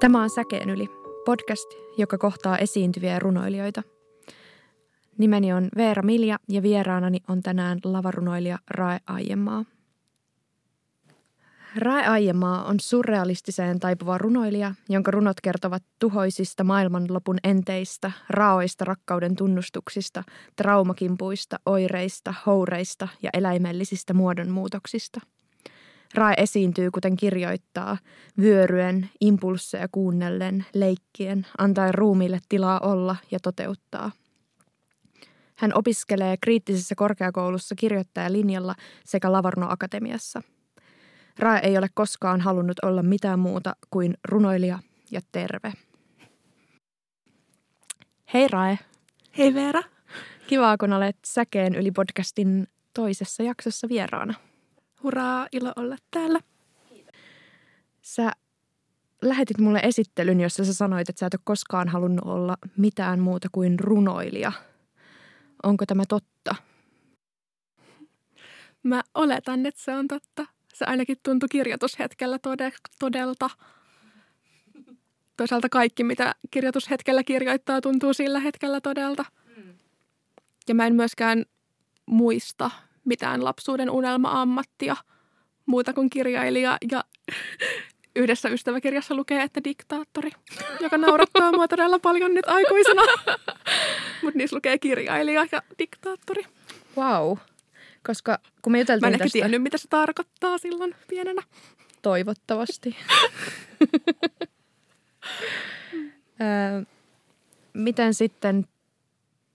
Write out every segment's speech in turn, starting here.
Tämä on Säkeen yli, podcast, joka kohtaa esiintyviä runoilijoita. Nimeni on Veera Milja ja vieraanani on tänään lavarunoilija Rae Aijemaa. Rae Aijemaa on surrealistiseen taipuva runoilija, jonka runot kertovat tuhoisista maailmanlopun enteistä, raoista rakkauden tunnustuksista, traumakimpuista, oireista, houreista ja eläimellisistä muodonmuutoksista – Rae esiintyy, kuten kirjoittaa, vyöryen, impulsseja kuunnellen, leikkien, antaen ruumiille tilaa olla ja toteuttaa. Hän opiskelee kriittisessä korkeakoulussa kirjoittajalinjalla sekä Lavarno Akatemiassa. Rae ei ole koskaan halunnut olla mitään muuta kuin runoilija ja terve. Hei Rae. Hei Veera. Kiva, kun olet Säkeen yli podcastin toisessa jaksossa vieraana. Hurraa, ilo olla täällä. Sä lähetit mulle esittelyn, jossa sä sanoit, että sä et ole koskaan halunnut olla mitään muuta kuin runoilija. Onko tämä totta? Mä oletan, että se on totta. Se ainakin tuntui kirjoitushetkellä tode- todelta. Toisaalta kaikki, mitä kirjoitushetkellä kirjoittaa, tuntuu sillä hetkellä todelta. Ja mä en myöskään muista mitään lapsuuden unelma-ammattia muuta kuin kirjailija ja yhdessä ystäväkirjassa lukee, että diktaattori, joka naurattaa mua todella paljon nyt aikuisena. Mutta niissä lukee kirjailija ja diktaattori. Wow. Koska kun me juteltiin Mä en ehkä tästä... tiennyt, mitä se tarkoittaa silloin pienenä. Toivottavasti. Miten sitten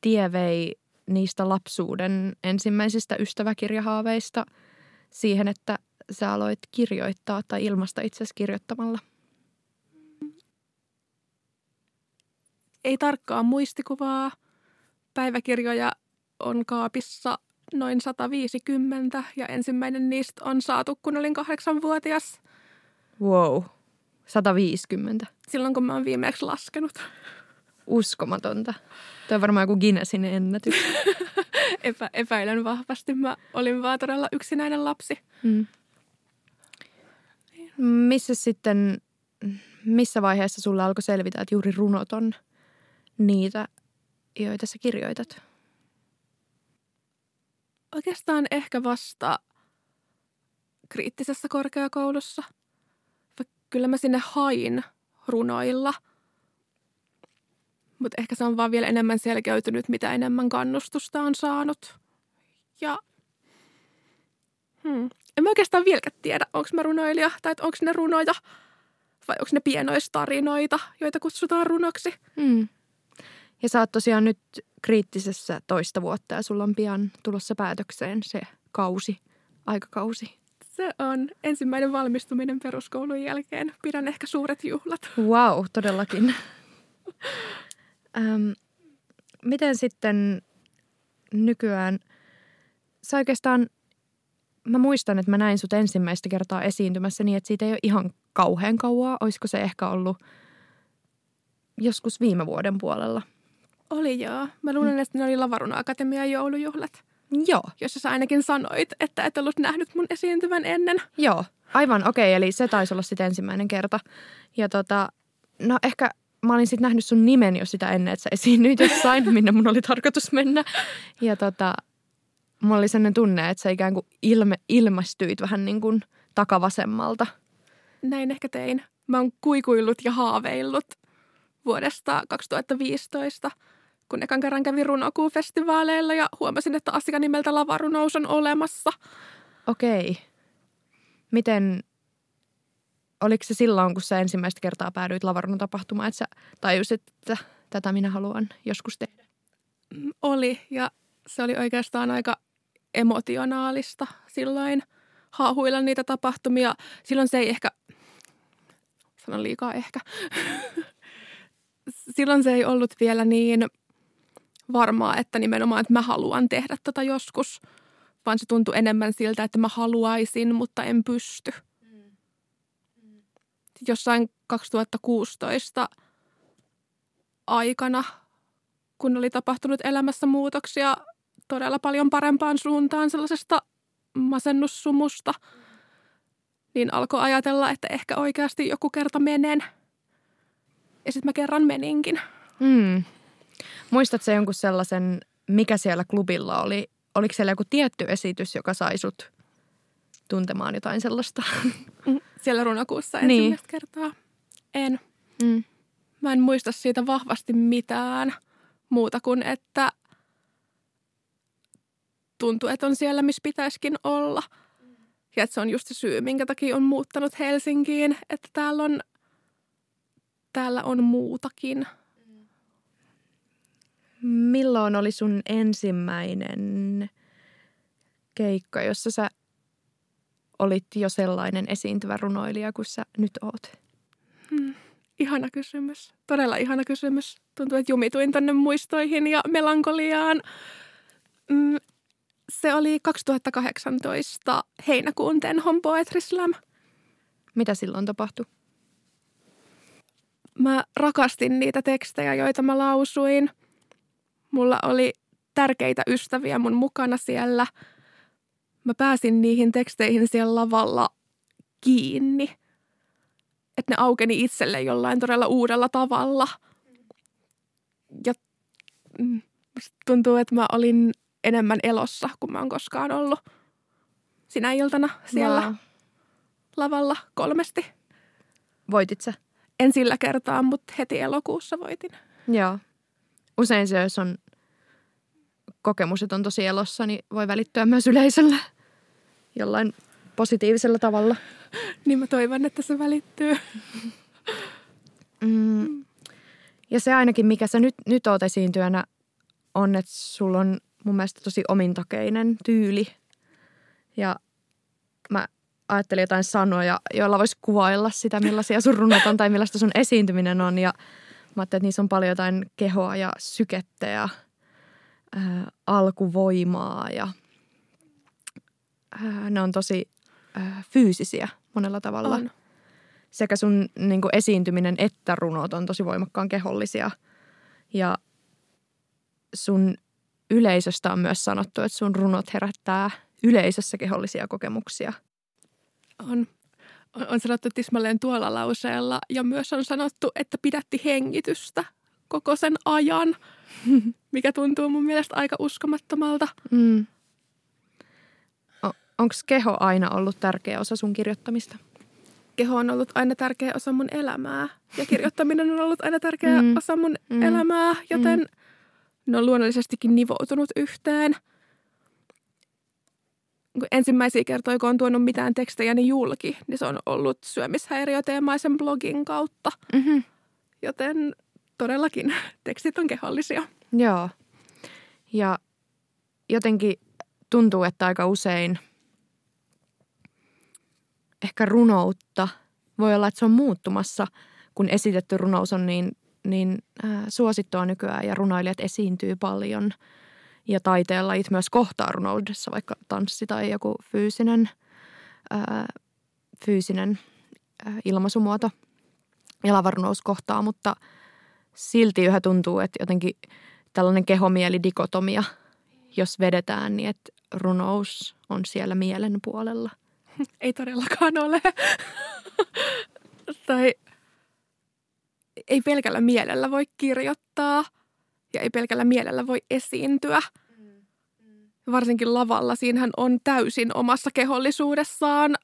tie vei niistä lapsuuden ensimmäisistä ystäväkirjahaaveista siihen, että sä aloit kirjoittaa tai ilmasta itsesi kirjoittamalla? Ei tarkkaa muistikuvaa. Päiväkirjoja on kaapissa noin 150 ja ensimmäinen niistä on saatu, kun olin kahdeksanvuotias. Wow. 150. Silloin, kun mä oon viimeksi laskenut. Uskomatonta. Tuo on varmaan joku Guinnessin ennätys. Epä, epäilen vahvasti. Mä olin vaan todella yksinäinen lapsi. Mm. Missä sitten, missä vaiheessa sulla alkoi selvitä, että juuri runot on niitä, joita sä kirjoitat? Oikeastaan ehkä vasta kriittisessä korkeakoulussa. Kyllä mä sinne hain runoilla. Mutta ehkä se on vaan vielä enemmän selkeytynyt, mitä enemmän kannustusta on saanut. Ja hmm. en mä oikeastaan vieläkään tiedä, onko mä runoilija tai onko ne runoja vai onko ne pienoistarinoita, joita kutsutaan runoksi. Mm. Ja sä oot tosiaan nyt kriittisessä toista vuotta ja sulla on pian tulossa päätökseen se kausi, aikakausi. Se on ensimmäinen valmistuminen peruskoulun jälkeen. Pidän ehkä suuret juhlat. Wow, todellakin. Öm, miten sitten nykyään, sä oikeastaan, mä muistan, että mä näin sut ensimmäistä kertaa esiintymässä niin, että siitä ei ole ihan kauhean kauaa. Olisiko se ehkä ollut joskus viime vuoden puolella? Oli joo. Mä luulen, että ne oli Lavaruna Akatemian joulujuhlat, Joo, jossa sä ainakin sanoit, että et ollut nähnyt mun esiintyvän ennen. joo. Aivan, okei. Eli se taisi olla sitten ensimmäinen kerta. Ja tota, no ehkä mä olin sitten nähnyt sun nimen jo sitä ennen, että sä esiinnyit jossain, minne mun oli tarkoitus mennä. Ja tota, mulla oli sellainen tunne, että sä ikään kuin ilme, ilmestyit vähän niin kuin takavasemmalta. Näin ehkä tein. Mä oon kuikuillut ja haaveillut vuodesta 2015, kun ekan kerran kävin runokuufestivaaleilla ja huomasin, että asia nimeltä Lavarunous on olemassa. Okei. Miten, oliko se silloin, kun sä ensimmäistä kertaa päädyit Lavarnon tapahtumaan, että sä tajusit, että tätä minä haluan joskus tehdä? Oli ja se oli oikeastaan aika emotionaalista silloin haahuilla niitä tapahtumia. Silloin se ei ehkä, sanon liikaa ehkä, silloin se ei ollut vielä niin varmaa, että nimenomaan, että mä haluan tehdä tätä joskus, vaan se tuntui enemmän siltä, että mä haluaisin, mutta en pysty. Jossain 2016 aikana, kun oli tapahtunut elämässä muutoksia todella paljon parempaan suuntaan sellaisesta masennussumusta, niin alkoi ajatella, että ehkä oikeasti joku kerta menen. Ja sitten mä kerran meninkin. Mm. Muistatko jonkun sellaisen, mikä siellä klubilla oli? Oliko siellä joku tietty esitys, joka sai sut tuntemaan jotain sellaista? Mm, siellä runokuussa Niin. ensimmäistä kertaa. En. Mm. Mä en muista siitä vahvasti mitään muuta kuin, että tuntuu, että on siellä, missä pitäisikin olla. Ja että se on just se syy, minkä takia on muuttanut Helsinkiin, että täällä on, täällä on muutakin. Milloin oli sun ensimmäinen keikka, jossa sä olit jo sellainen esiintyvä runoilija kuin sä nyt oot? Ihana kysymys. Todella ihana kysymys. Tuntuu, että jumituin tonne muistoihin ja melankoliaan. Mm, se oli 2018 heinäkuun Tenhon Poetry Slam. Mitä silloin tapahtui? Mä rakastin niitä tekstejä, joita mä lausuin. Mulla oli tärkeitä ystäviä mun mukana siellä. Mä pääsin niihin teksteihin siellä lavalla kiinni. Että ne aukeni itselle jollain todella uudella tavalla. Ja mm, tuntuu, että mä olin enemmän elossa kuin mä oon koskaan ollut sinä iltana siellä Vau. lavalla kolmesti. Voitit sä? En sillä kertaa, mutta heti elokuussa voitin. Joo. Usein se, jos on kokemus, että on tosi elossa, niin voi välittyä myös yleisölle jollain positiivisella tavalla. Niin mä toivon, että se välittyy. Mm. Ja se ainakin, mikä sä nyt, nyt oot esiintyjänä, on, että sulla on mun mielestä tosi omintakeinen tyyli. Ja mä ajattelin jotain sanoja, joilla voisi kuvailla sitä, millaisia sun runot on tai millaista sun esiintyminen on. Ja mä ajattelin, että niissä on paljon jotain kehoa ja sykettä ja ää, alkuvoimaa ja ää, ne on tosi ää, fyysisiä monella tavalla On. sekä sun niin kuin esiintyminen että runot on tosi voimakkaan kehollisia. Ja sun yleisöstä on myös sanottu, että sun runot herättää yleisössä kehollisia kokemuksia. On, on, on sanottu tismalleen tuolla lauseella ja myös on sanottu, että pidätti hengitystä koko sen ajan, mikä tuntuu mun mielestä aika uskomattomalta. Mm. Onko keho aina ollut tärkeä osa sun kirjoittamista? Keho on ollut aina tärkeä osa mun elämää ja kirjoittaminen on ollut aina tärkeä Mm. osa mun Mm. elämää, joten ne on luonnollisestikin nivoutunut yhteen. Kun ensimmäisiä kertoja, kun on tuonut mitään tekstejäni julki, niin se on ollut syömishäiriöteemaisen blogin kautta. Mm-hmm. Joten todellakin tekstit on kehollisia. Joo. Ja jotenkin tuntuu, että aika usein ehkä runoutta voi olla, että se on muuttumassa, kun esitetty runous on niin, niin äh, suosittua nykyään ja runoilijat esiintyy paljon. Ja taiteenlajit myös kohtaa runoudessa, vaikka tanssi tai joku fyysinen, äh, fyysinen äh, ilmaisumuoto. Ja lavarunous kohtaa, mutta silti yhä tuntuu, että jotenkin tällainen kehomielidikotomia, jos vedetään, niin että runous on siellä mielen puolella. Ei todellakaan ole. tai ei pelkällä mielellä voi kirjoittaa ja ei pelkällä mielellä voi esiintyä. Varsinkin lavalla siinähän on täysin omassa kehollisuudessaan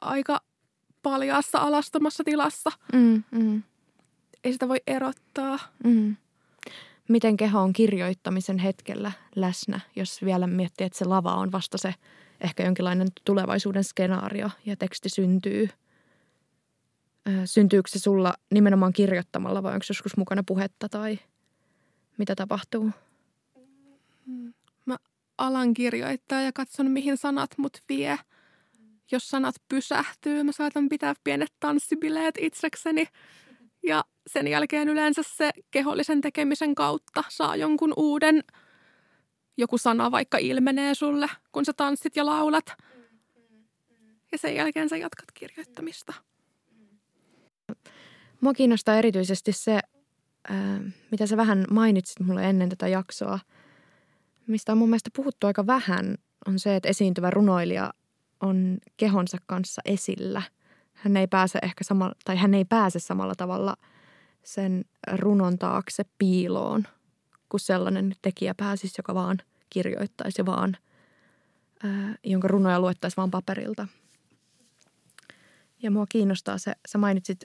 aika paljaassa alastomassa tilassa. Mm, mm, Ei sitä voi erottaa. mm. Miten keho on kirjoittamisen hetkellä läsnä, jos vielä miettii, että se lava on vasta se ehkä jonkinlainen tulevaisuuden skenaario ja teksti syntyy. Syntyykö se sulla nimenomaan kirjoittamalla vai onko joskus mukana puhetta tai mitä tapahtuu? Alan kirjoittaa ja katson, mihin sanat mut vie. Jos sanat pysähtyy, mä saatan pitää pienet tanssibileet itsekseni. Ja sen jälkeen yleensä se kehollisen tekemisen kautta saa jonkun uuden, joku sana vaikka ilmenee sulle, kun sä tanssit ja laulat. Ja sen jälkeen sä jatkat kirjoittamista. Mua kiinnostaa erityisesti se, ää, mitä sä vähän mainitsit mulle ennen tätä jaksoa, mistä on mun mielestä puhuttu aika vähän, on se, että esiintyvä runoilija on kehonsa kanssa esillä. Hän ei pääse ehkä samalla, tai hän ei pääse samalla tavalla sen runon taakse piiloon, kun sellainen tekijä pääsisi, joka vaan kirjoittaisi vaan, ää, jonka runoja luettaisiin vaan paperilta. Ja mua kiinnostaa se, sä mainitsit,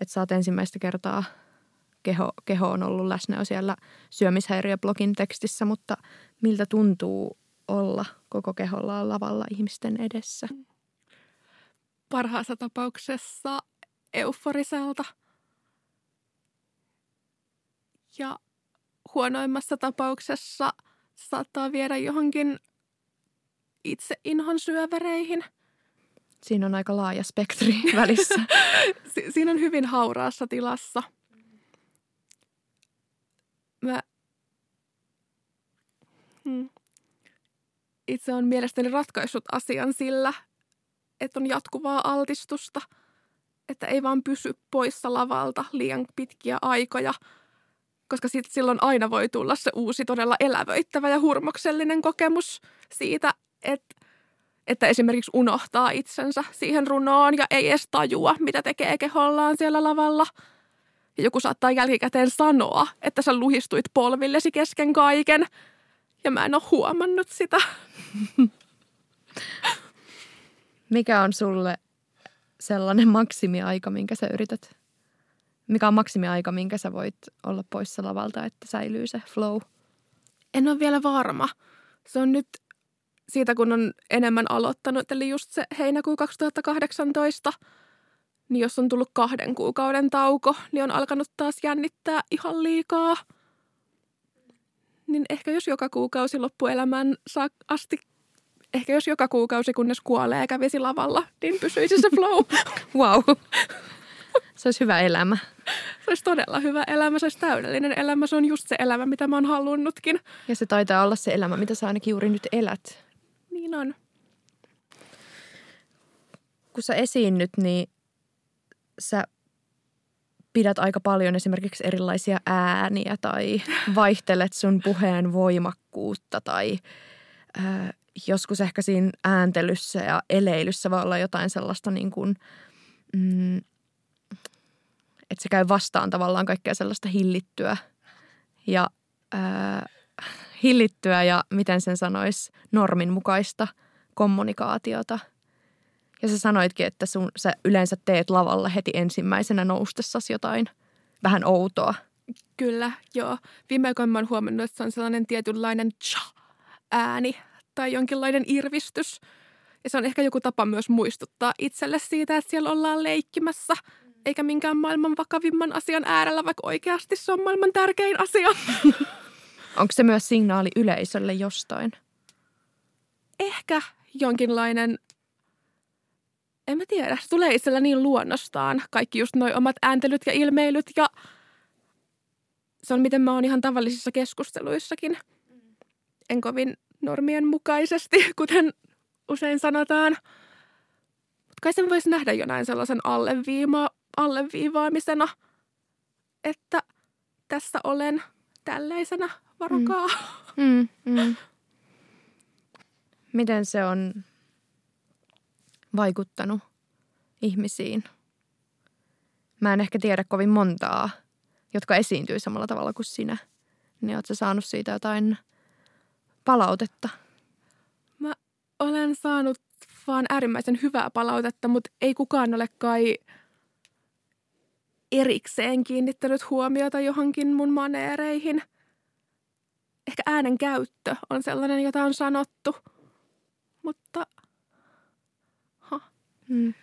että sä oot ensimmäistä kertaa keho, keho on ollut läsnä jo siellä syömishäiriöblogin tekstissä, mutta miltä tuntuu olla koko keholla lavalla ihmisten edessä? Parhaassa tapauksessa euforiselta – ja huonoimmassa tapauksessa saattaa viedä johonkin itse inhon syövereihin. Siinä on aika laaja spektri välissä. si- siinä on hyvin hauraassa tilassa. Mä hmm. itse on mielestäni ratkaissut asian sillä, että on jatkuvaa altistusta, että ei vaan pysy poissa lavalta liian pitkiä aikoja – koska sit silloin aina voi tulla se uusi todella elävöittävä ja hurmoksellinen kokemus siitä, että, että esimerkiksi unohtaa itsensä siihen runoon ja ei edes tajua, mitä tekee kehollaan siellä lavalla. Ja joku saattaa jälkikäteen sanoa, että sä luhistuit polvillesi kesken kaiken ja mä en ole huomannut sitä. Mikä on sulle sellainen maksimiaika, minkä sä yrität mikä on maksimiaika, minkä sä voit olla poissa lavalta, että säilyy se flow? En ole vielä varma. Se on nyt siitä, kun on enemmän aloittanut, eli just se heinäkuu 2018, niin jos on tullut kahden kuukauden tauko, niin on alkanut taas jännittää ihan liikaa. Niin ehkä jos joka kuukausi loppuelämän asti, ehkä jos joka kuukausi kunnes kuolee kävisi lavalla, niin pysyisi se flow. wow. Se olisi hyvä elämä. Se olisi todella hyvä elämä, se olisi täydellinen elämä. Se on just se elämä, mitä mä oon halunnutkin. Ja se taitaa olla se elämä, mitä sä ainakin juuri nyt elät. Niin on. Kun sä esiinnyt, niin sä pidät aika paljon esimerkiksi erilaisia ääniä tai vaihtelet sun puheen voimakkuutta tai äh, joskus ehkä siinä ääntelyssä ja eleilyssä voi olla jotain sellaista niin kuin, mm, että se käy vastaan tavallaan kaikkea sellaista hillittyä ja ää, hillittyä ja miten sen sanoisi normin mukaista kommunikaatiota. Ja sä sanoitkin, että sun, sä yleensä teet lavalla heti ensimmäisenä noustessasi jotain vähän outoa. Kyllä, joo. Viime aikoina mä oon huomannut, että se on sellainen tietynlainen ääni tai jonkinlainen irvistys. Ja se on ehkä joku tapa myös muistuttaa itselle siitä, että siellä ollaan leikkimässä – eikä minkään maailman vakavimman asian äärellä, vaikka oikeasti se on maailman tärkein asia. Onko se myös signaali yleisölle jostain? Ehkä jonkinlainen, en mä tiedä, se tulee itsellä niin luonnostaan. Kaikki just noi omat ääntelyt ja ilmeilyt ja se on miten mä oon ihan tavallisissa keskusteluissakin. En kovin normien mukaisesti, kuten usein sanotaan. Mutta kai sen voisi nähdä jonain sellaisen alleviima, alleviivaamisena, että tässä olen tällaisena, varokaa. Mm. Mm, mm. Miten se on vaikuttanut ihmisiin? Mä en ehkä tiedä kovin montaa, jotka esiintyy samalla tavalla kuin sinä. Niin ootko saanut siitä jotain palautetta? Mä olen saanut vaan äärimmäisen hyvää palautetta, mutta ei kukaan ole kai – erikseen kiinnittänyt huomiota johonkin mun maneereihin. Ehkä äänen käyttö on sellainen, jota on sanottu, mutta... Ha. Hmm.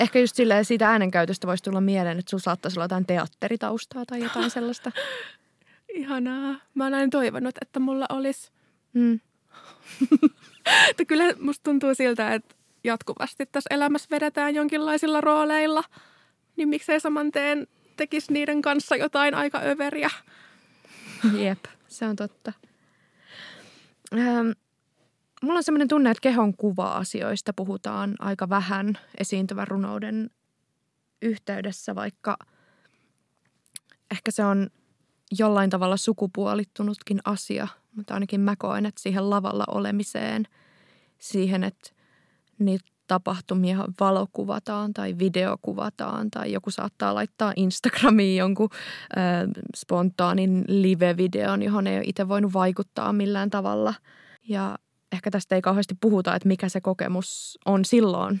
Ehkä just silleen siitä äänenkäytöstä voisi tulla mieleen, että sulla saattaisi olla jotain teatteritaustaa tai jotain sellaista. Ihanaa. Mä oon aina toivonut, että mulla olisi. Että kyllä musta tuntuu siltä, että jatkuvasti tässä elämässä vedetään jonkinlaisilla rooleilla – niin miksei saman teen tekisi niiden kanssa jotain aika överiä. Jep, se on totta. Ähm, mulla on sellainen tunne, että kehon kuva-asioista puhutaan aika vähän esiintyvän runouden yhteydessä, vaikka ehkä se on jollain tavalla sukupuolittunutkin asia, mutta ainakin mä koen, että siihen lavalla olemiseen, siihen, että niitä tapahtumia valokuvataan tai videokuvataan tai joku saattaa laittaa Instagramiin jonkun ö, spontaanin live-videon, johon ei ole itse voinut vaikuttaa millään tavalla. Ja ehkä tästä ei kauheasti puhuta, että mikä se kokemus on silloin,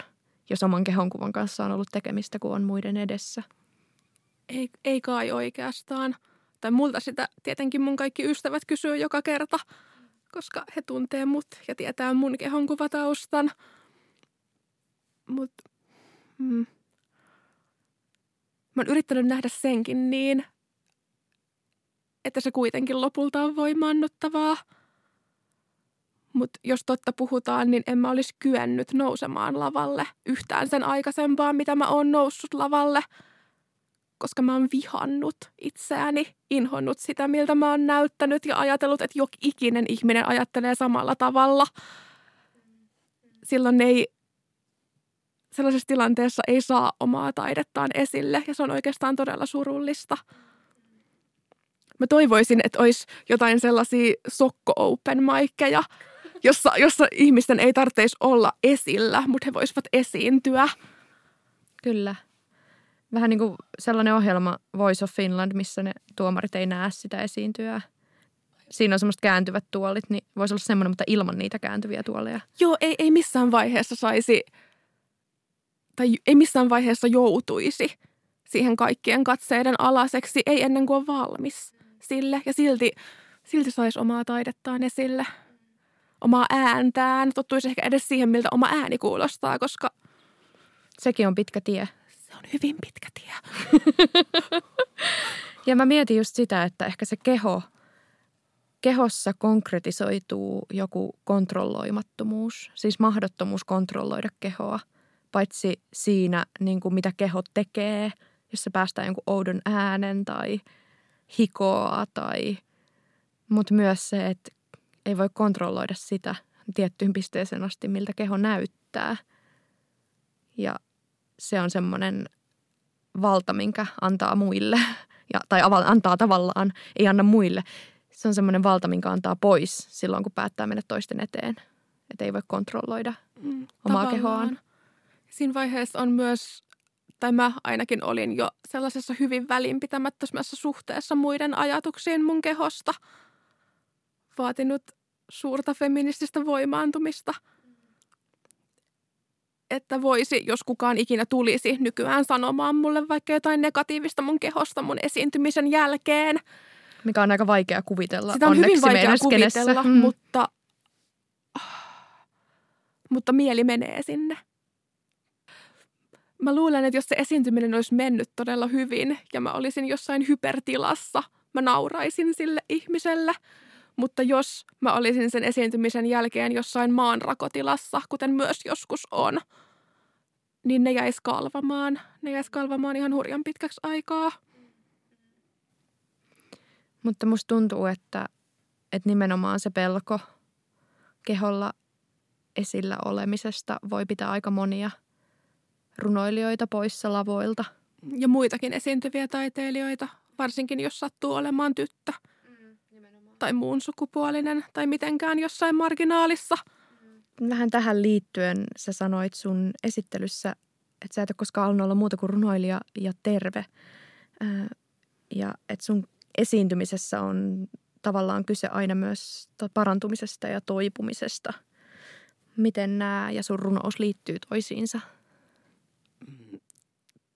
jos oman kehonkuvan kanssa on ollut tekemistä, kun on muiden edessä. Ei, ei kai oikeastaan. Tai multa sitä tietenkin mun kaikki ystävät kysyy joka kerta, koska he tuntee mut ja tietää mun kehonkuvataustan. Mutta mm, mä oon yrittänyt nähdä senkin niin, että se kuitenkin lopulta on voimaannuttavaa. Mutta jos totta puhutaan, niin en mä olisi kyennyt nousemaan lavalle yhtään sen aikaisempaa, mitä mä oon noussut lavalle – koska mä oon vihannut itseäni, inhonnut sitä, miltä mä oon näyttänyt ja ajatellut, että jokin ikinen ihminen ajattelee samalla tavalla. Silloin ei, sellaisessa tilanteessa ei saa omaa taidettaan esille ja se on oikeastaan todella surullista. Mä toivoisin, että olisi jotain sellaisia sokko open miceja, jossa, jossa ihmisten ei tarvitsisi olla esillä, mutta he voisivat esiintyä. Kyllä vähän niin kuin sellainen ohjelma Voice of Finland, missä ne tuomarit ei näe sitä esiintyä. Siinä on semmoista kääntyvät tuolit, niin voisi olla semmoinen, mutta ilman niitä kääntyviä tuoleja. Joo, ei, ei missään vaiheessa saisi, tai ei missään vaiheessa joutuisi siihen kaikkien katseiden alaseksi, ei ennen kuin on valmis sille. Ja silti, silti saisi omaa taidettaan esille, omaa ääntään. Tottuisi ehkä edes siihen, miltä oma ääni kuulostaa, koska... Sekin on pitkä tie on hyvin pitkä tie. ja mä mietin just sitä, että ehkä se keho, kehossa konkretisoituu joku kontrolloimattomuus, siis mahdottomuus kontrolloida kehoa, paitsi siinä, niin kuin mitä keho tekee, jos se päästää jonkun oudon äänen tai hikoa tai, mutta myös se, että ei voi kontrolloida sitä tiettyyn pisteeseen asti, miltä keho näyttää. Ja se on semmoinen valta, minkä antaa muille, ja, tai antaa tavallaan, ei anna muille. Se on semmoinen valta, minkä antaa pois silloin, kun päättää mennä toisten eteen. Että ei voi kontrolloida mm, omaa tavallaan. kehoaan. Siinä vaiheessa on myös, tai mä ainakin olin jo sellaisessa hyvin välinpitämättömässä suhteessa muiden ajatuksiin mun kehosta. Vaatinut suurta feminististä voimaantumista – että voisi, jos kukaan ikinä tulisi nykyään sanomaan mulle vaikka jotain negatiivista mun kehosta mun esiintymisen jälkeen. Mikä on aika vaikea kuvitella. Sitä on hyvin vaikea kuvitella, mm. mutta, mutta mieli menee sinne. Mä luulen, että jos se esiintyminen olisi mennyt todella hyvin ja mä olisin jossain hypertilassa, mä nauraisin sille ihmiselle. Mutta jos mä olisin sen esiintymisen jälkeen jossain maanrakotilassa, kuten myös joskus on, niin ne jäisi kalvamaan. Ne jäisi kalvamaan ihan hurjan pitkäksi aikaa. Mutta musta tuntuu, että, että nimenomaan se pelko keholla esillä olemisesta voi pitää aika monia runoilijoita poissa lavoilta. Ja muitakin esiintyviä taiteilijoita, varsinkin jos sattuu olemaan tyttö tai muun sukupuolinen tai mitenkään jossain marginaalissa. Vähän tähän liittyen sä sanoit sun esittelyssä, että sä et ole koskaan halunnut olla muuta kuin runoilija ja terve. Ja että sun esiintymisessä on tavallaan kyse aina myös parantumisesta ja toipumisesta. Miten nämä ja sun runous liittyy toisiinsa?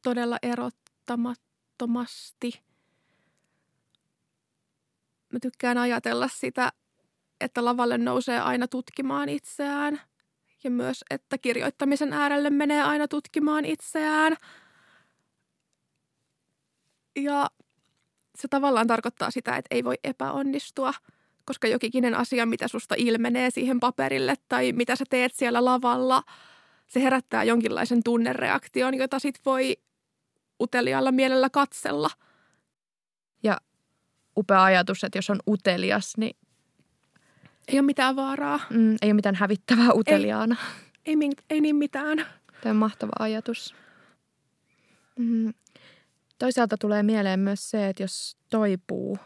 Todella erottamattomasti – mä tykkään ajatella sitä, että lavalle nousee aina tutkimaan itseään ja myös, että kirjoittamisen äärelle menee aina tutkimaan itseään. Ja se tavallaan tarkoittaa sitä, että ei voi epäonnistua, koska jokikinen asia, mitä susta ilmenee siihen paperille tai mitä sä teet siellä lavalla, se herättää jonkinlaisen tunnereaktion, jota sit voi utelialla mielellä katsella. Ja upea ajatus, että jos on utelias, niin... Ei ole mitään vaaraa. Mm, ei ole mitään hävittävää uteliaana. Ei, ei, ei niin mitään. Tämä on mahtava ajatus. Mm. Toisaalta tulee mieleen myös se, että jos toipuu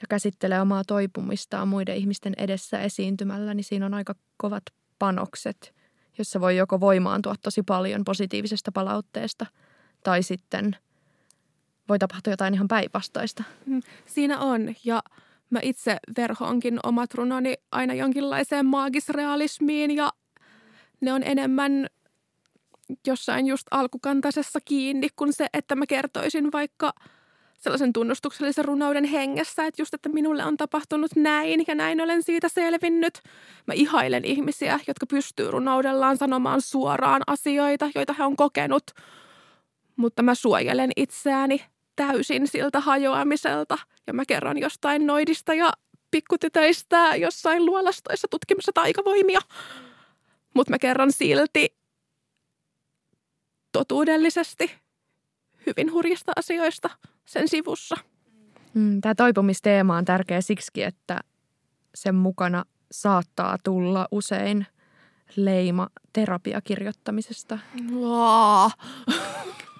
ja käsittelee omaa toipumistaan muiden ihmisten edessä esiintymällä, niin siinä on aika kovat panokset jossa voi joko voimaantua tosi paljon positiivisesta palautteesta tai sitten voi tapahtua jotain ihan päinvastaista. Mm, siinä on ja mä itse verhoonkin omat runoni aina jonkinlaiseen maagisrealismiin ja ne on enemmän jossain just alkukantaisessa kiinni kuin se, että mä kertoisin vaikka sellaisen tunnustuksellisen runouden hengessä, että just, että minulle on tapahtunut näin ja näin olen siitä selvinnyt. Mä ihailen ihmisiä, jotka pystyy runoudellaan sanomaan suoraan asioita, joita he on kokenut, mutta mä suojelen itseäni täysin siltä hajoamiselta ja mä kerron jostain noidista ja pikkutytöistä jossain luolastoissa tutkimassa taikavoimia. Mutta mä kerron silti totuudellisesti hyvin hurjista asioista sen sivussa. Mm, Tämä toipumisteema on tärkeä siksi, että sen mukana saattaa tulla usein leima terapiakirjoittamisesta, Vaa.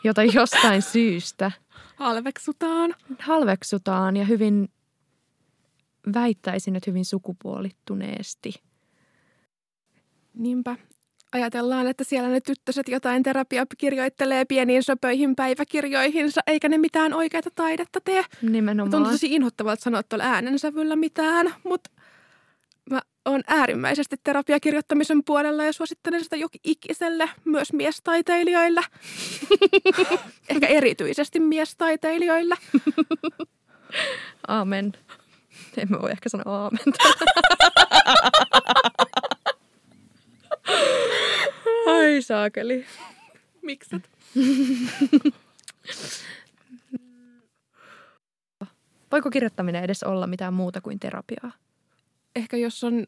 Jota jostain syystä Halveksutaan. halveksutaan ja hyvin väittäisin, että hyvin sukupuolittuneesti. Niinpä. Ajatellaan, että siellä ne tyttöset jotain terapiaa kirjoittelee pieniin söpöihin päiväkirjoihinsa, eikä ne mitään oikeaa taidetta tee. Nimenomaan. Tuntuu tosi inhottavalta sanoa tuolla äänensävyllä mitään, mutta oon äärimmäisesti terapiakirjoittamisen puolella ja suosittelen sitä jokin ikiselle, myös miestaiteilijoille. Ehkä erityisesti miestaiteilijoille. Aamen. Emme voi ehkä sanoa aamen. Ai saakeli. Mikset? Voiko kirjoittaminen edes olla mitään muuta kuin terapiaa? Ehkä jos on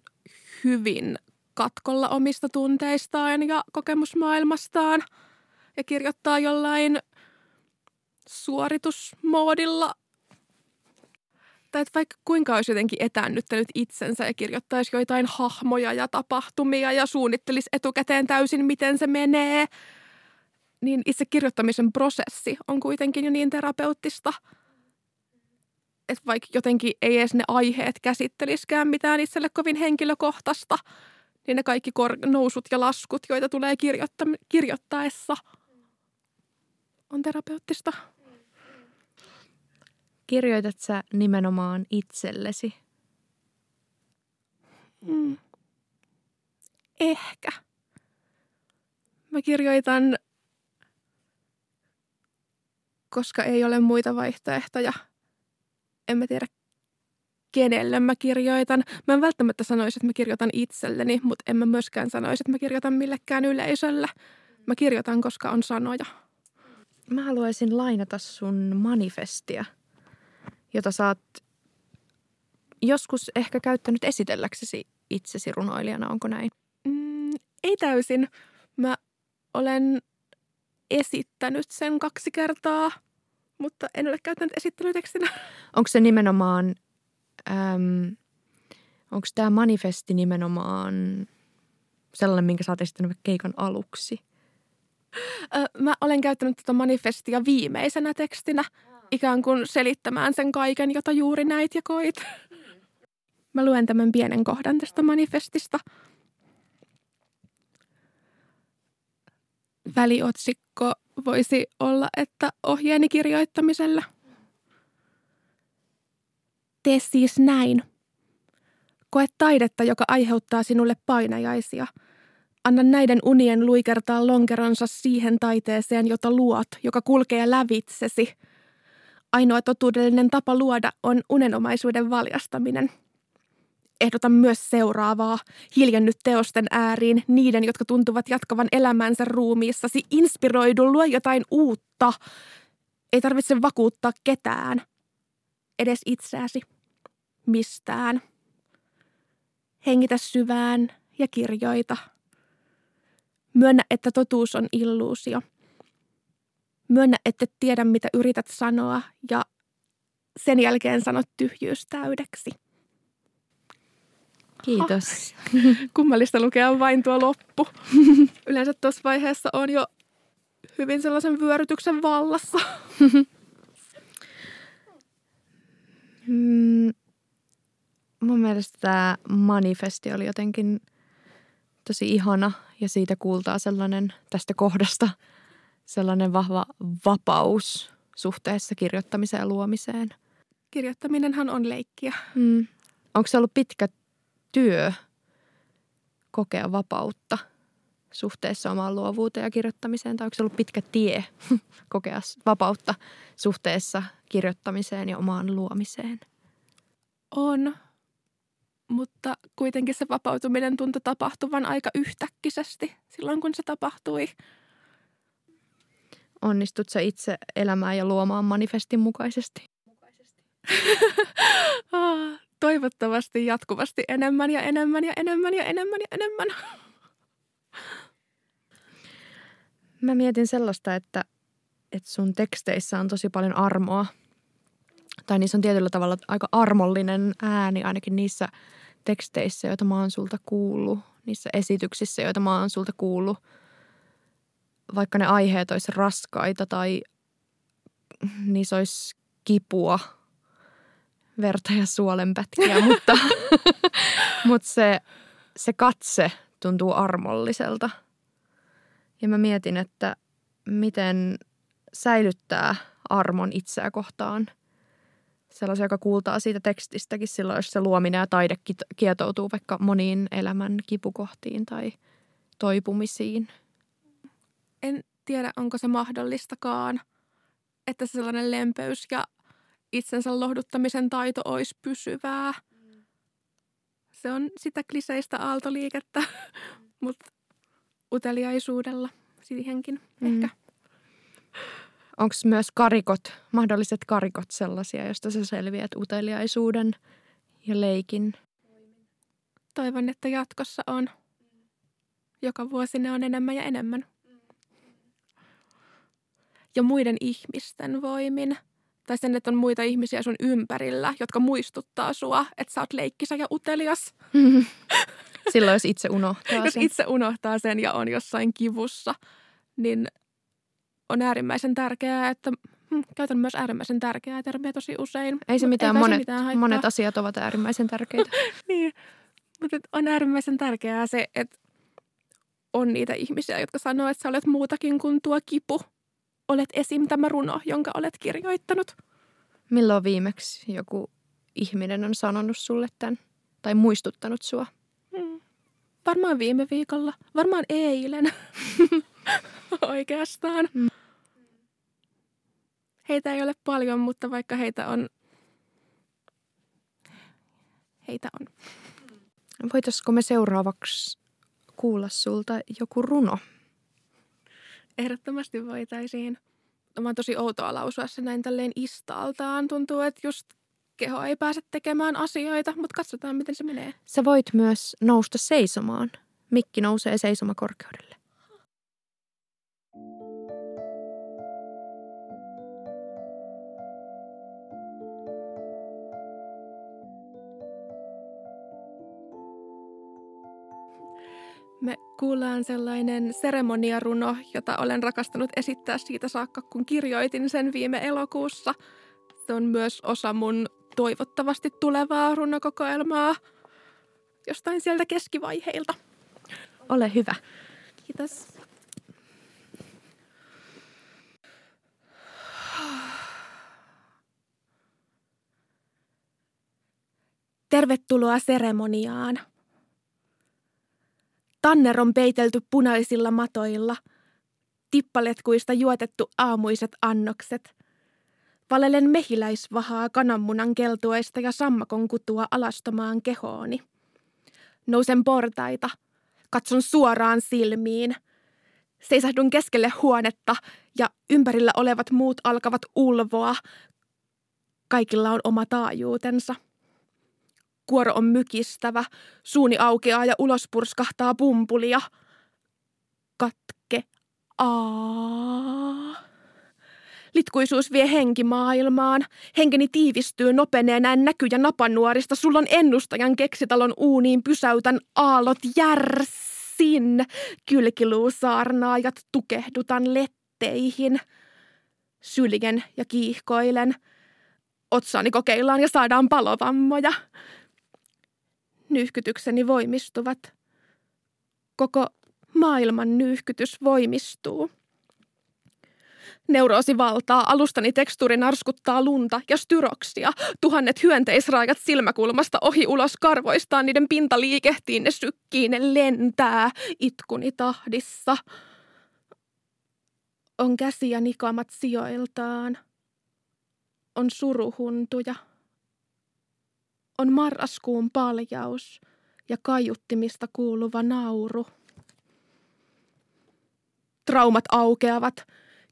hyvin katkolla omista tunteistaan ja kokemusmaailmastaan ja kirjoittaa jollain suoritusmoodilla. Tai että vaikka kuinka olisi jotenkin etäännyttänyt itsensä ja kirjoittaisi joitain hahmoja ja tapahtumia ja suunnittelisi etukäteen täysin, miten se menee, niin itse kirjoittamisen prosessi on kuitenkin jo niin terapeuttista, että vaikka jotenkin ei edes ne aiheet käsitteliskään mitään itselle kovin henkilökohtaista, niin ne kaikki kor- nousut ja laskut, joita tulee kirjoitta- kirjoittaessa, on terapeuttista. Kirjoitat sä nimenomaan itsellesi? Mm. Ehkä. Mä kirjoitan, koska ei ole muita vaihtoehtoja. En mä tiedä, kenelle mä kirjoitan. Mä en välttämättä sanoisi, että mä kirjoitan itselleni, mutta en mä myöskään sanoisi, että mä kirjoitan millekään yleisölle. Mä kirjoitan, koska on sanoja. Mä haluaisin lainata sun manifestia, jota sä oot joskus ehkä käyttänyt esitelläksesi itsesi runoilijana, onko näin? Mm, ei täysin. Mä olen esittänyt sen kaksi kertaa, mutta en ole käyttänyt esittelytekstinä. Onko se nimenomaan, äm, onko tämä manifesti nimenomaan sellainen, minkä sä oot esittänyt keikan aluksi? Ö, mä olen käyttänyt tätä manifestia viimeisenä tekstinä, ikään kuin selittämään sen kaiken, jota juuri näit ja koit. Mä luen tämän pienen kohdan tästä manifestista. Väliotsikko voisi olla, että ohjeeni kirjoittamiselle. Tee siis näin. Koe taidetta, joka aiheuttaa sinulle painajaisia. Anna näiden unien luikertaa lonkeronsa siihen taiteeseen, jota luot, joka kulkee lävitsesi. Ainoa totuudellinen tapa luoda on unenomaisuuden valjastaminen. Ehdotan myös seuraavaa. Hiljennyt teosten ääriin niiden, jotka tuntuvat jatkavan elämänsä ruumiissasi. Inspiroidu, luo jotain uutta. Ei tarvitse vakuuttaa ketään. Edes itseäsi. Mistään. Hengitä syvään ja kirjoita. Myönnä, että totuus on illuusio. Myönnä, että tiedä, mitä yrität sanoa ja sen jälkeen sanot tyhjyys täydeksi. Kiitos. Kummallista lukea vain tuo loppu. Yleensä tuossa vaiheessa on jo hyvin sellaisen vyörytyksen vallassa. Mm, mun mielestä tämä manifesti oli jotenkin tosi ihana ja siitä kuultaa sellainen tästä kohdasta sellainen vahva vapaus suhteessa kirjoittamiseen ja luomiseen. Kirjoittaminenhan on leikkiä. Mm. Onko se ollut pitkä työ kokea vapautta suhteessa omaan luovuuteen ja kirjoittamiseen? Tai onko se ollut pitkä tie kokea vapautta suhteessa kirjoittamiseen ja omaan luomiseen? On, mutta kuitenkin se vapautuminen tuntui tapahtuvan aika yhtäkkisesti silloin, kun se tapahtui. Onnistut sä itse elämään ja luomaan manifestin mukaisesti? Ah, toivottavasti jatkuvasti enemmän ja enemmän ja enemmän ja enemmän ja enemmän. Mä mietin sellaista, että, että sun teksteissä on tosi paljon armoa. Tai niissä on tietyllä tavalla aika armollinen ääni ainakin niissä teksteissä, joita mä oon sulta kuullut. Niissä esityksissä, joita mä oon sulta kuullut. Vaikka ne aiheet olisi raskaita tai niissä olisi kipua, verta ja suolenpätkiä, mutta, mutta se, se katse tuntuu armolliselta – ja mä mietin, että miten säilyttää armon itseä kohtaan. Sellaisen, joka kuultaa siitä tekstistäkin silloin, jos se luominen ja taide kietoutuu vaikka moniin elämän kipukohtiin tai toipumisiin. En tiedä, onko se mahdollistakaan, että sellainen lempeys ja itsensä lohduttamisen taito olisi pysyvää. Se on sitä kliseistä aaltoliikettä, mutta uteliaisuudella siihenkin mm. ehkä. Onko myös karikot, mahdolliset karikot sellaisia, joista sä selviät uteliaisuuden ja leikin? Toivon, että jatkossa on. Joka vuosi ne on enemmän ja enemmän. Ja muiden ihmisten voimin. Tai sen, että on muita ihmisiä sun ympärillä, jotka muistuttaa sua, että sä oot leikkisä ja utelias. Silloin jos itse unohtaa Jos itse unohtaa sen ja on jossain kivussa, niin on äärimmäisen tärkeää, että hm, käytän myös äärimmäisen tärkeää termiä tosi usein. Ei se mitään, monet, se mitään monet asiat ovat äärimmäisen tärkeitä. niin, mutta on äärimmäisen tärkeää se, että on niitä ihmisiä, jotka sanoo, että sä olet muutakin kuin tuo kipu. Olet esim. tämä runo, jonka olet kirjoittanut. Milloin viimeksi joku ihminen on sanonut sulle tämän tai muistuttanut sua? Varmaan viime viikolla. Varmaan eilen. Oikeastaan. Mm. Heitä ei ole paljon, mutta vaikka heitä on, heitä on. Voitaisiko me seuraavaksi kuulla sulta joku runo? Ehdottomasti voitaisiin. Mä on tosi outoa lausua se näin tälleen istaltaan. Tuntuu, että just keho ei pääse tekemään asioita, mutta katsotaan, miten se menee. Sä voit myös nousta seisomaan. Mikki nousee seisomakorkeudelle. Kuullaan sellainen seremoniaruno, jota olen rakastanut esittää siitä saakka, kun kirjoitin sen viime elokuussa. Se on myös osa mun toivottavasti tulevaa runokokoelmaa jostain sieltä keskivaiheilta. Ole hyvä. Kiitos. Tervetuloa seremoniaan. Tanner on peitelty punaisilla matoilla, tippaletkuista juotettu aamuiset annokset – Valelen mehiläisvahaa kananmunan keltueista ja sammakon kutua alastomaan kehooni. Nousen portaita, katson suoraan silmiin. Seisahdun keskelle huonetta ja ympärillä olevat muut alkavat ulvoa. Kaikilla on oma taajuutensa. Kuoro on mykistävä, suuni aukeaa ja ulos purskahtaa pumpulia. Katke. Aa. Litkuisuus vie henki maailmaan. Henkeni tiivistyy, nopenee näin näkyjä napanuorista. Sulla on ennustajan keksitalon uuniin pysäytän aallot järsin. Kylkiluusaarnaajat tukehdutan letteihin. Syljen ja kiihkoilen. Otsaani kokeillaan ja saadaan palovammoja. Nyhkytykseni voimistuvat. Koko maailman nyyhkytys voimistuu. Neuroosi valtaa, alustani tekstuuri narskuttaa lunta ja styroksia. Tuhannet hyönteisraajat silmäkulmasta ohi ulos karvoistaan, niiden pinta liikehtii, ne sykkii, ne lentää itkuni tahdissa. On käsiä nikamat sijoiltaan. On suruhuntuja. On marraskuun paljaus ja kaiuttimista kuuluva nauru. Traumat aukeavat,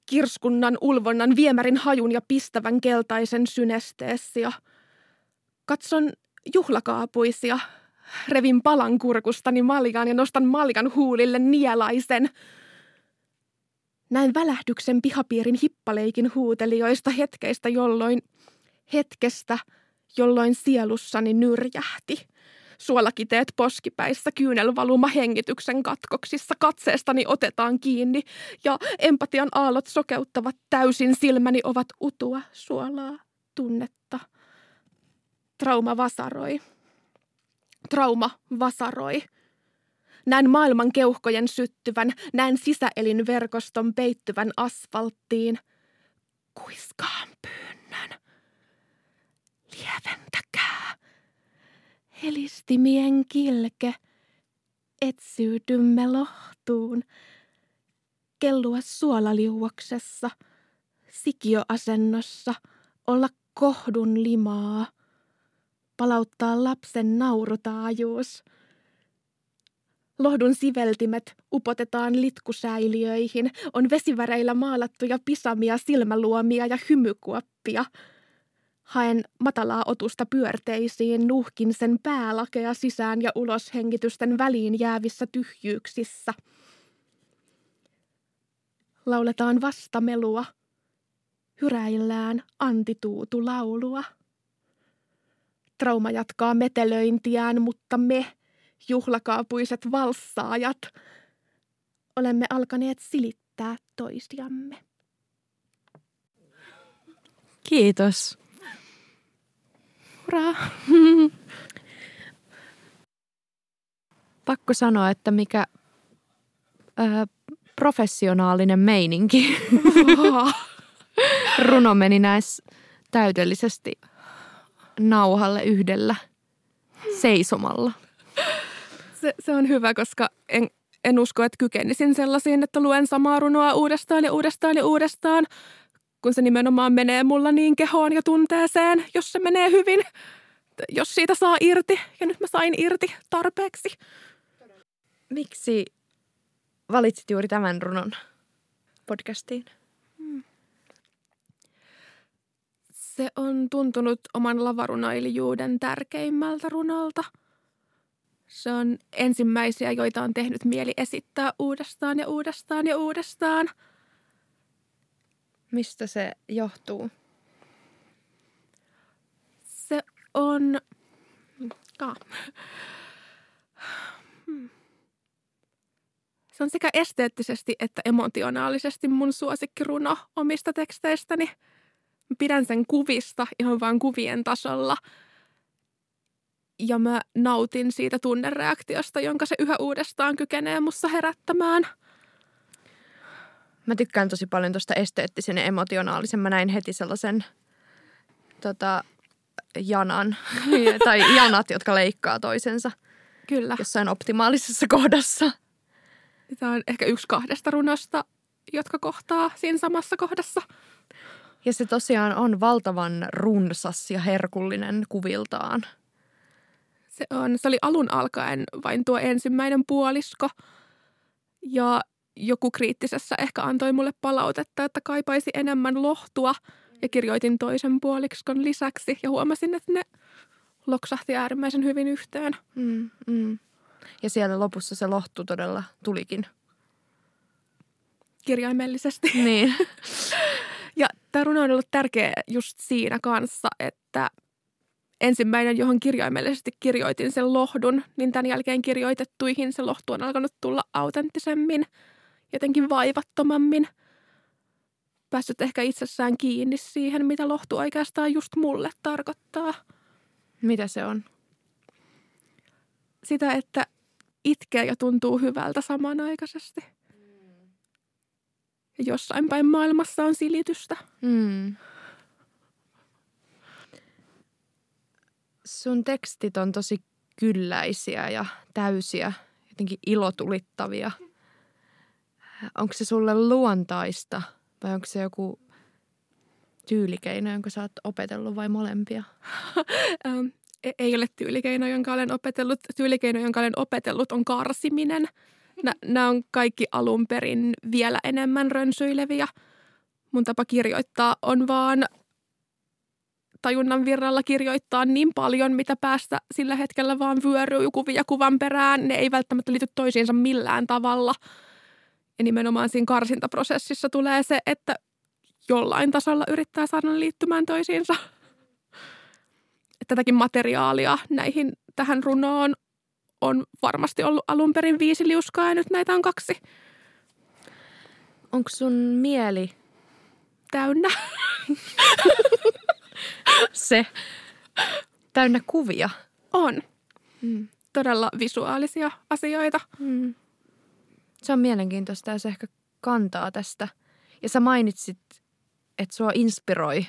kirskunnan, ulvonnan, viemärin hajun ja pistävän keltaisen synesteessia. Katson juhlakaapuisia. Revin palan kurkustani maljan ja nostan maljan huulille nielaisen. Näin välähdyksen pihapiirin hippaleikin huutelijoista hetkeistä, jolloin hetkestä, jolloin sielussani nyrjähti. Suolakiteet poskipäissä, kyynelvaluma hengityksen katkoksissa, katseestani otetaan kiinni ja empatian aallot sokeuttavat täysin silmäni ovat utua, suolaa, tunnetta. Trauma vasaroi. Trauma vasaroi. Näen maailman keuhkojen syttyvän, näen sisäelinverkoston peittyvän asfalttiin. Kuiskaan pyynnön. Lieventäkää helistimien kilke, etsyydymme lohtuun, kellua suolaliuoksessa, sikioasennossa, olla kohdun limaa, palauttaa lapsen naurutaajuus. Lohdun siveltimet upotetaan litkusäiliöihin, on vesiväreillä maalattuja pisamia, silmäluomia ja hymykuoppia – Haen matalaa otusta pyörteisiin, nuhkin sen päälakea sisään ja ulos hengitysten väliin jäävissä tyhjyyksissä. Lauletaan vastamelua. Hyräillään antituutu laulua. Trauma jatkaa metelöintiään, mutta me, juhlakaapuiset valssaajat, olemme alkaneet silittää toisiamme. Kiitos. Hurraa! Pakko sanoa, että mikä ää, professionaalinen meininki. Runo meni näissä täydellisesti nauhalle yhdellä seisomalla. Se, se on hyvä, koska en, en usko, että kykenisin sellaisiin, että luen samaa runoa uudestaan ja uudestaan ja uudestaan, kun se nimenomaan menee mulla niin kehoon ja tunteeseen, jos se menee hyvin, jos siitä saa irti. Ja nyt mä sain irti tarpeeksi. Miksi valitsit juuri tämän runon podcastiin? Hmm. Se on tuntunut oman lavarunoilijuuden tärkeimmältä runolta. Se on ensimmäisiä, joita on tehnyt mieli esittää uudestaan ja uudestaan ja uudestaan – Mistä se johtuu? Se on... Ah. Se on sekä esteettisesti että emotionaalisesti mun suosikkiruno omista teksteistäni. Pidän sen kuvista ihan vain kuvien tasolla. Ja mä nautin siitä tunnereaktiosta, jonka se yhä uudestaan kykenee mussa herättämään – Mä tykkään tosi paljon tuosta esteettisen ja emotionaalisen. Mä näin heti sellaisen tota, janan tai janat, jotka leikkaa toisensa. Kyllä. Jossain optimaalisessa kohdassa. Tämä on ehkä yksi kahdesta runosta, jotka kohtaa siinä samassa kohdassa. Ja se tosiaan on valtavan runsas ja herkullinen kuviltaan. Se on. Se oli alun alkaen vain tuo ensimmäinen puolisko. Ja joku kriittisessä ehkä antoi mulle palautetta, että kaipaisi enemmän lohtua ja kirjoitin toisen puolikskon lisäksi ja huomasin, että ne loksahti äärimmäisen hyvin yhteen. Mm, mm. Ja siellä lopussa se lohtu todella tulikin. Kirjaimellisesti. Niin. ja tämä runo on ollut tärkeä just siinä kanssa, että ensimmäinen, johon kirjaimellisesti kirjoitin sen lohdun, niin tämän jälkeen kirjoitettuihin se lohtu on alkanut tulla autenttisemmin – jotenkin vaivattomammin. Päässyt ehkä itsessään kiinni siihen, mitä lohtu oikeastaan just mulle tarkoittaa. Mitä se on? Sitä, että itkee ja tuntuu hyvältä samanaikaisesti. Ja jossain päin maailmassa on silitystä. Mm. Sun tekstit on tosi kylläisiä ja täysiä, jotenkin ilotulittavia. Onko se sulle luontaista vai onko se joku tyylikeino, jonka sä oot opetellut vai molempia? E-, ei ole tyylikeino, jonka olen opetellut. Tyylikeino, jonka olen opetellut, on karsiminen. Nämä on kaikki alun perin vielä enemmän rönsyileviä. Mun tapa kirjoittaa on vaan tajunnan virralla kirjoittaa niin paljon, mitä päästä sillä hetkellä vaan vyöryy kuvia kuvan perään. Ne ei välttämättä liity toisiinsa millään tavalla. Ja nimenomaan siinä karsintaprosessissa tulee se, että jollain tasolla yrittää saada liittymään toisiinsa. Tätäkin materiaalia näihin, tähän runoon on varmasti ollut alun perin viisi liuskaa ja nyt näitä on kaksi. Onko sun mieli täynnä? Se täynnä kuvia? On. Mm. Todella visuaalisia asioita. Mm. Se on mielenkiintoista ja se ehkä kantaa tästä. Ja sä mainitsit, että sua inspiroi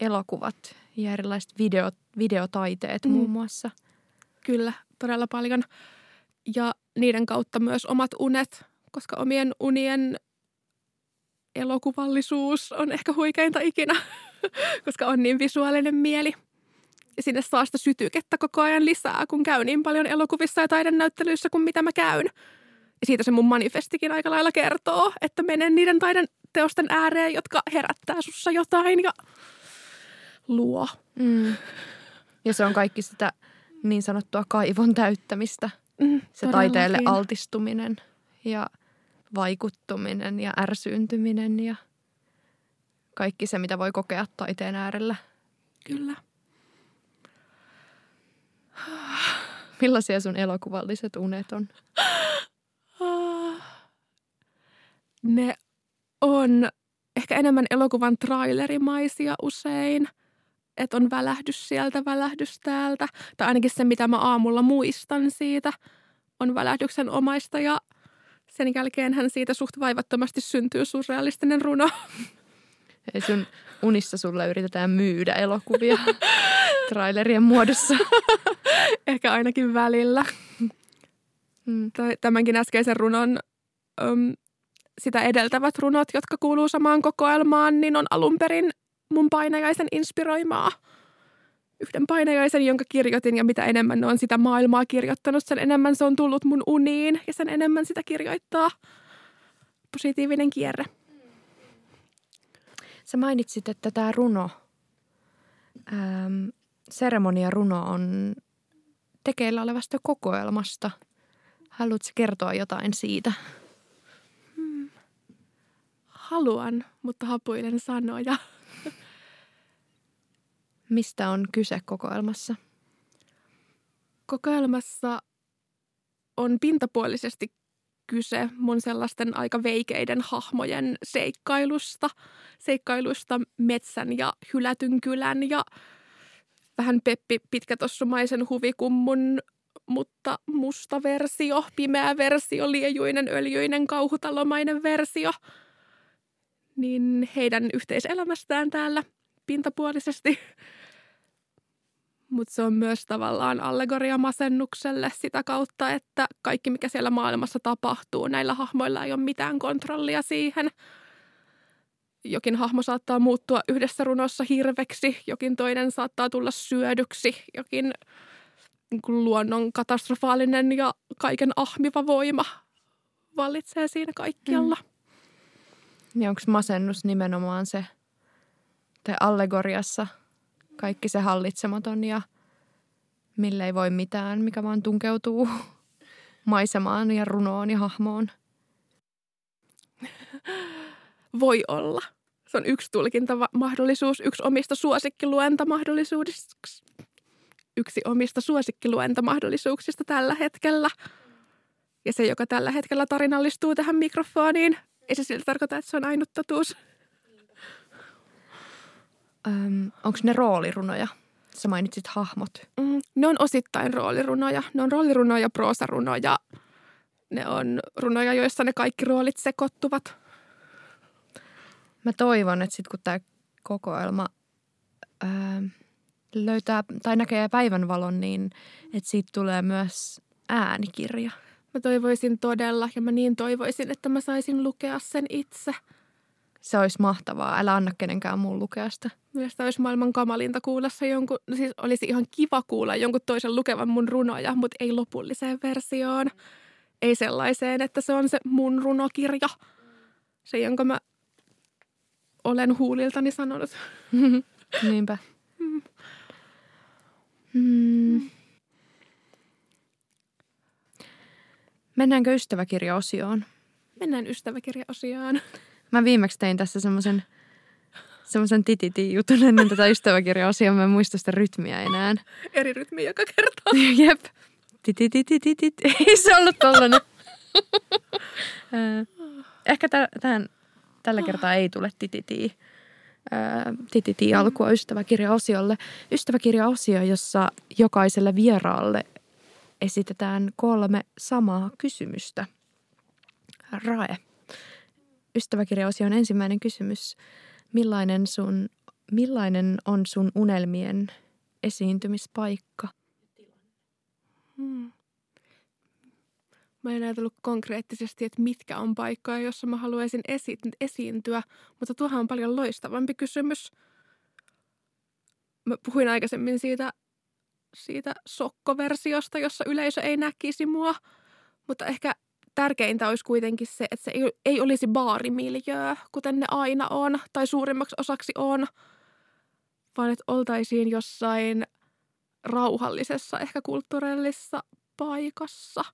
elokuvat ja erilaiset video, videotaiteet mm. muun muassa. Kyllä, todella paljon. Ja niiden kautta myös omat unet, koska omien unien elokuvallisuus on ehkä huikeinta ikinä, koska on niin visuaalinen mieli. Ja sinne saa sitä sytykettä koko ajan lisää, kun käy niin paljon elokuvissa ja taidenäyttelyissä kuin mitä mä käyn. Siitä se mun manifestikin aika lailla kertoo, että menen niiden taiden teosten ääreen, jotka herättää sussa jotain ja luo. Mm. Ja se on kaikki sitä niin sanottua kaivon täyttämistä. Mm, se taiteelle altistuminen ja vaikuttuminen ja ärsyyntyminen ja kaikki se, mitä voi kokea taiteen äärellä. Kyllä. Millaisia sun elokuvalliset unet on? Ne on ehkä enemmän elokuvan trailerimaisia usein. Että on välähdys sieltä, välähdys täältä. Tai ainakin se, mitä mä aamulla muistan siitä, on välähdyksen omaista. Ja sen jälkeenhän siitä suht vaivattomasti syntyy surrealistinen runo. Ei sun unissa sulle yritetään myydä elokuvia trailerien muodossa. Ehkä ainakin välillä. Mm. Tämänkin äskeisen runon um, sitä edeltävät runot, jotka kuuluu samaan kokoelmaan, niin on alun perin mun painajaisen inspiroimaa. Yhden painajaisen, jonka kirjoitin ja mitä enemmän ne on sitä maailmaa kirjoittanut, sen enemmän se on tullut mun uniin ja sen enemmän sitä kirjoittaa. Positiivinen kierre. Sä mainitsit, että tämä runo, seremonia runo on tekeillä olevasta kokoelmasta. Haluatko kertoa jotain siitä? Haluan, mutta hapuilen sanoja. Mistä on kyse kokoelmassa? Kokoelmassa on pintapuolisesti kyse mun sellaisten aika veikeiden hahmojen seikkailusta. Seikkailusta metsän ja hylätyn kylän ja vähän Peppi pitkätossumaisen huvikummun, mutta musta versio, pimeä versio, liejuinen, öljyinen, kauhutalomainen versio – niin heidän yhteiselämästään täällä pintapuolisesti. Mutta se on myös tavallaan allegoria masennukselle sitä kautta, että kaikki mikä siellä maailmassa tapahtuu, näillä hahmoilla ei ole mitään kontrollia siihen. Jokin hahmo saattaa muuttua yhdessä runossa hirveksi, jokin toinen saattaa tulla syödyksi, jokin niin luonnon katastrofaalinen ja kaiken ahmiva voima vallitsee siinä kaikkialla. Mm. Niin onko masennus nimenomaan se, te allegoriassa kaikki se hallitsematon ja mille ei voi mitään, mikä vaan tunkeutuu maisemaan ja runoon ja hahmoon? Voi olla. Se on yksi tulkintamahdollisuus, yksi omista suosikkiluentamahdollisuuksista. Yksi omista suosikkiluentamahdollisuuksista tällä hetkellä. Ja se, joka tällä hetkellä tarinallistuu tähän mikrofoniin, ei se siltä tarkoita, että se on ainut totuus. Öm, onko ne roolirunoja? Sä mainitsit hahmot. Mm, ne on osittain roolirunoja. Ne on roolirunoja, proosarunoja, ne on runoja, joissa ne kaikki roolit sekoittuvat. Mä toivon, että sitten kun tämä kokoelma ää, löytää tai näkee päivänvalon, niin että siitä tulee myös äänikirja. Mä toivoisin todella ja mä niin toivoisin, että mä saisin lukea sen itse. Se olisi mahtavaa. Älä anna kenenkään muun lukea sitä. Mielestäni olisi maailman kamalinta kuulla se jonkun, no siis olisi ihan kiva kuulla jonkun toisen lukevan mun runoja, mutta ei lopulliseen versioon. Ei sellaiseen, että se on se mun runokirja. Se, jonka mä olen huuliltani sanonut. Niinpä. Mm. Mennäänkö ystäväkirjaosioon? Mennään ystäväkirjaosioon. Mä viimeksi tein tässä semmoisen semmoisen tititi-jutun ennen tätä ystäväkirjaosia. Mä en muista sitä rytmiä enää. Eri rytmi joka kerta. Jep. Titititititit. Ei se ollut tollanen. Ehkä tähän, tällä kertaa ei tule tititi. Tititi alkua ystäväkirjaosiolle. Ystäväkirjaosio, jossa jokaiselle vieraalle esitetään kolme samaa kysymystä. Rae. Ystäväkirjaosion ensimmäinen kysymys. Millainen, sun, millainen on sun unelmien esiintymispaikka? Hmm. Mä en ajatellut konkreettisesti, että mitkä on paikkoja, jossa mä haluaisin esi- esiintyä, mutta tuohan on paljon loistavampi kysymys. Mä puhuin aikaisemmin siitä, siitä sokkoversiosta, jossa yleisö ei näkisi mua, mutta ehkä tärkeintä olisi kuitenkin se, että se ei, ei olisi baarimiljöö, kuten ne aina on, tai suurimmaksi osaksi on, vaan että oltaisiin jossain rauhallisessa, ehkä kulttuurillisessa paikassa.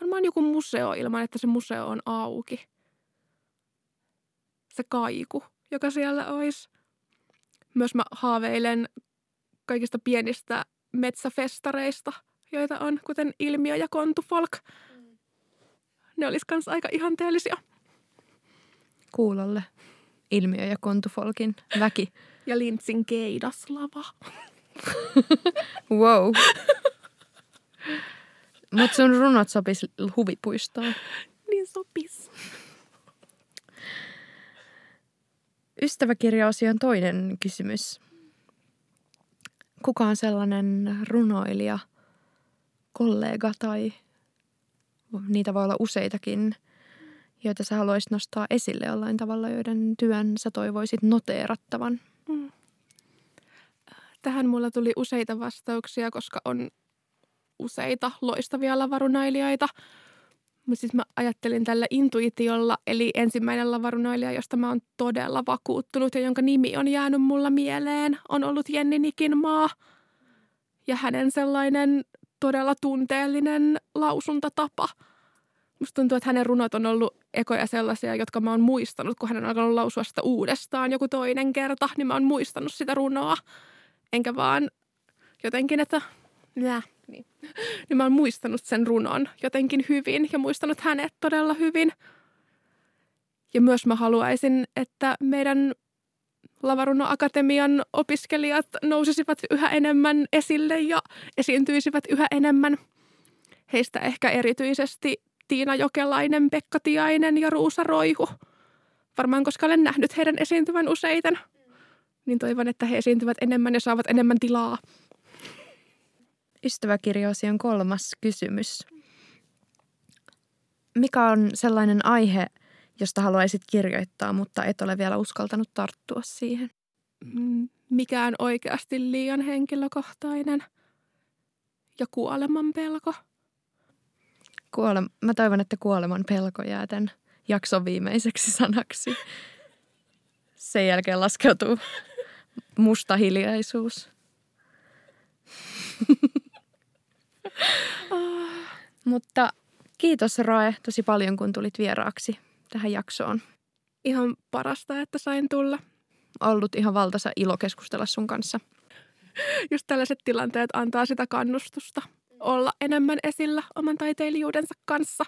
Varmaan joku museo ilman, että se museo on auki. Se kaiku, joka siellä olisi. Myös mä haaveilen kaikista pienistä metsäfestareista, joita on, kuten Ilmiö ja Kontufolk. Ne olisi myös aika ihanteellisia. Kuulolle. Ilmiö ja Kontufolkin väki. Ja Lintsin keidaslava. wow. Mutta sun runot sopis huvipuistoon. Niin sopis. Ystäväkirjaosion toinen kysymys. Kuka on sellainen runoilija, kollega tai niitä voi olla useitakin, joita sä haluaisit nostaa esille jollain tavalla, joiden työn sä toivoisit noteerattavan? Mm. Tähän mulla tuli useita vastauksia, koska on useita loistavia lavarunailijoita. Mutta sitten mä ajattelin tällä intuitiolla, eli ensimmäinen lavarunailija, josta mä oon todella vakuuttunut ja jonka nimi on jäänyt mulla mieleen, on ollut Jenni Nikinmaa. Ja hänen sellainen todella tunteellinen lausuntatapa. Musta tuntuu, että hänen runot on ollut ekoja sellaisia, jotka mä oon muistanut, kun hän on alkanut lausua sitä uudestaan joku toinen kerta, niin mä oon muistanut sitä runoa. Enkä vaan jotenkin, että nää, niin. niin mä oon muistanut sen runon jotenkin hyvin ja muistanut hänet todella hyvin. Ja myös mä haluaisin, että meidän Lavaruno Akatemian opiskelijat nousisivat yhä enemmän esille ja esiintyisivät yhä enemmän. Heistä ehkä erityisesti Tiina Jokelainen, Pekka Tiainen ja Ruusa Roihu. Varmaan koska olen nähnyt heidän esiintyvän useiten, niin toivon, että he esiintyvät enemmän ja saavat enemmän tilaa. Ystäväkirjaosion kolmas kysymys. Mikä on sellainen aihe, josta haluaisit kirjoittaa, mutta et ole vielä uskaltanut tarttua siihen? Mm, mikään oikeasti liian henkilökohtainen. Ja kuoleman pelko. Kuole- Mä toivon, että kuoleman pelko jää tämän jakson viimeiseksi sanaksi. Sen jälkeen laskeutuu musta hiljaisuus. Mutta kiitos Rae tosi paljon, kun tulit vieraaksi tähän jaksoon. Ihan parasta, että sain tulla. Ollut ihan valtaisa ilo keskustella sun kanssa. Just tällaiset tilanteet antaa sitä kannustusta olla enemmän esillä oman taiteilijuudensa kanssa.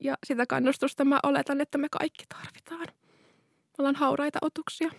Ja sitä kannustusta mä oletan, että me kaikki tarvitaan. Me ollaan hauraita otuksia.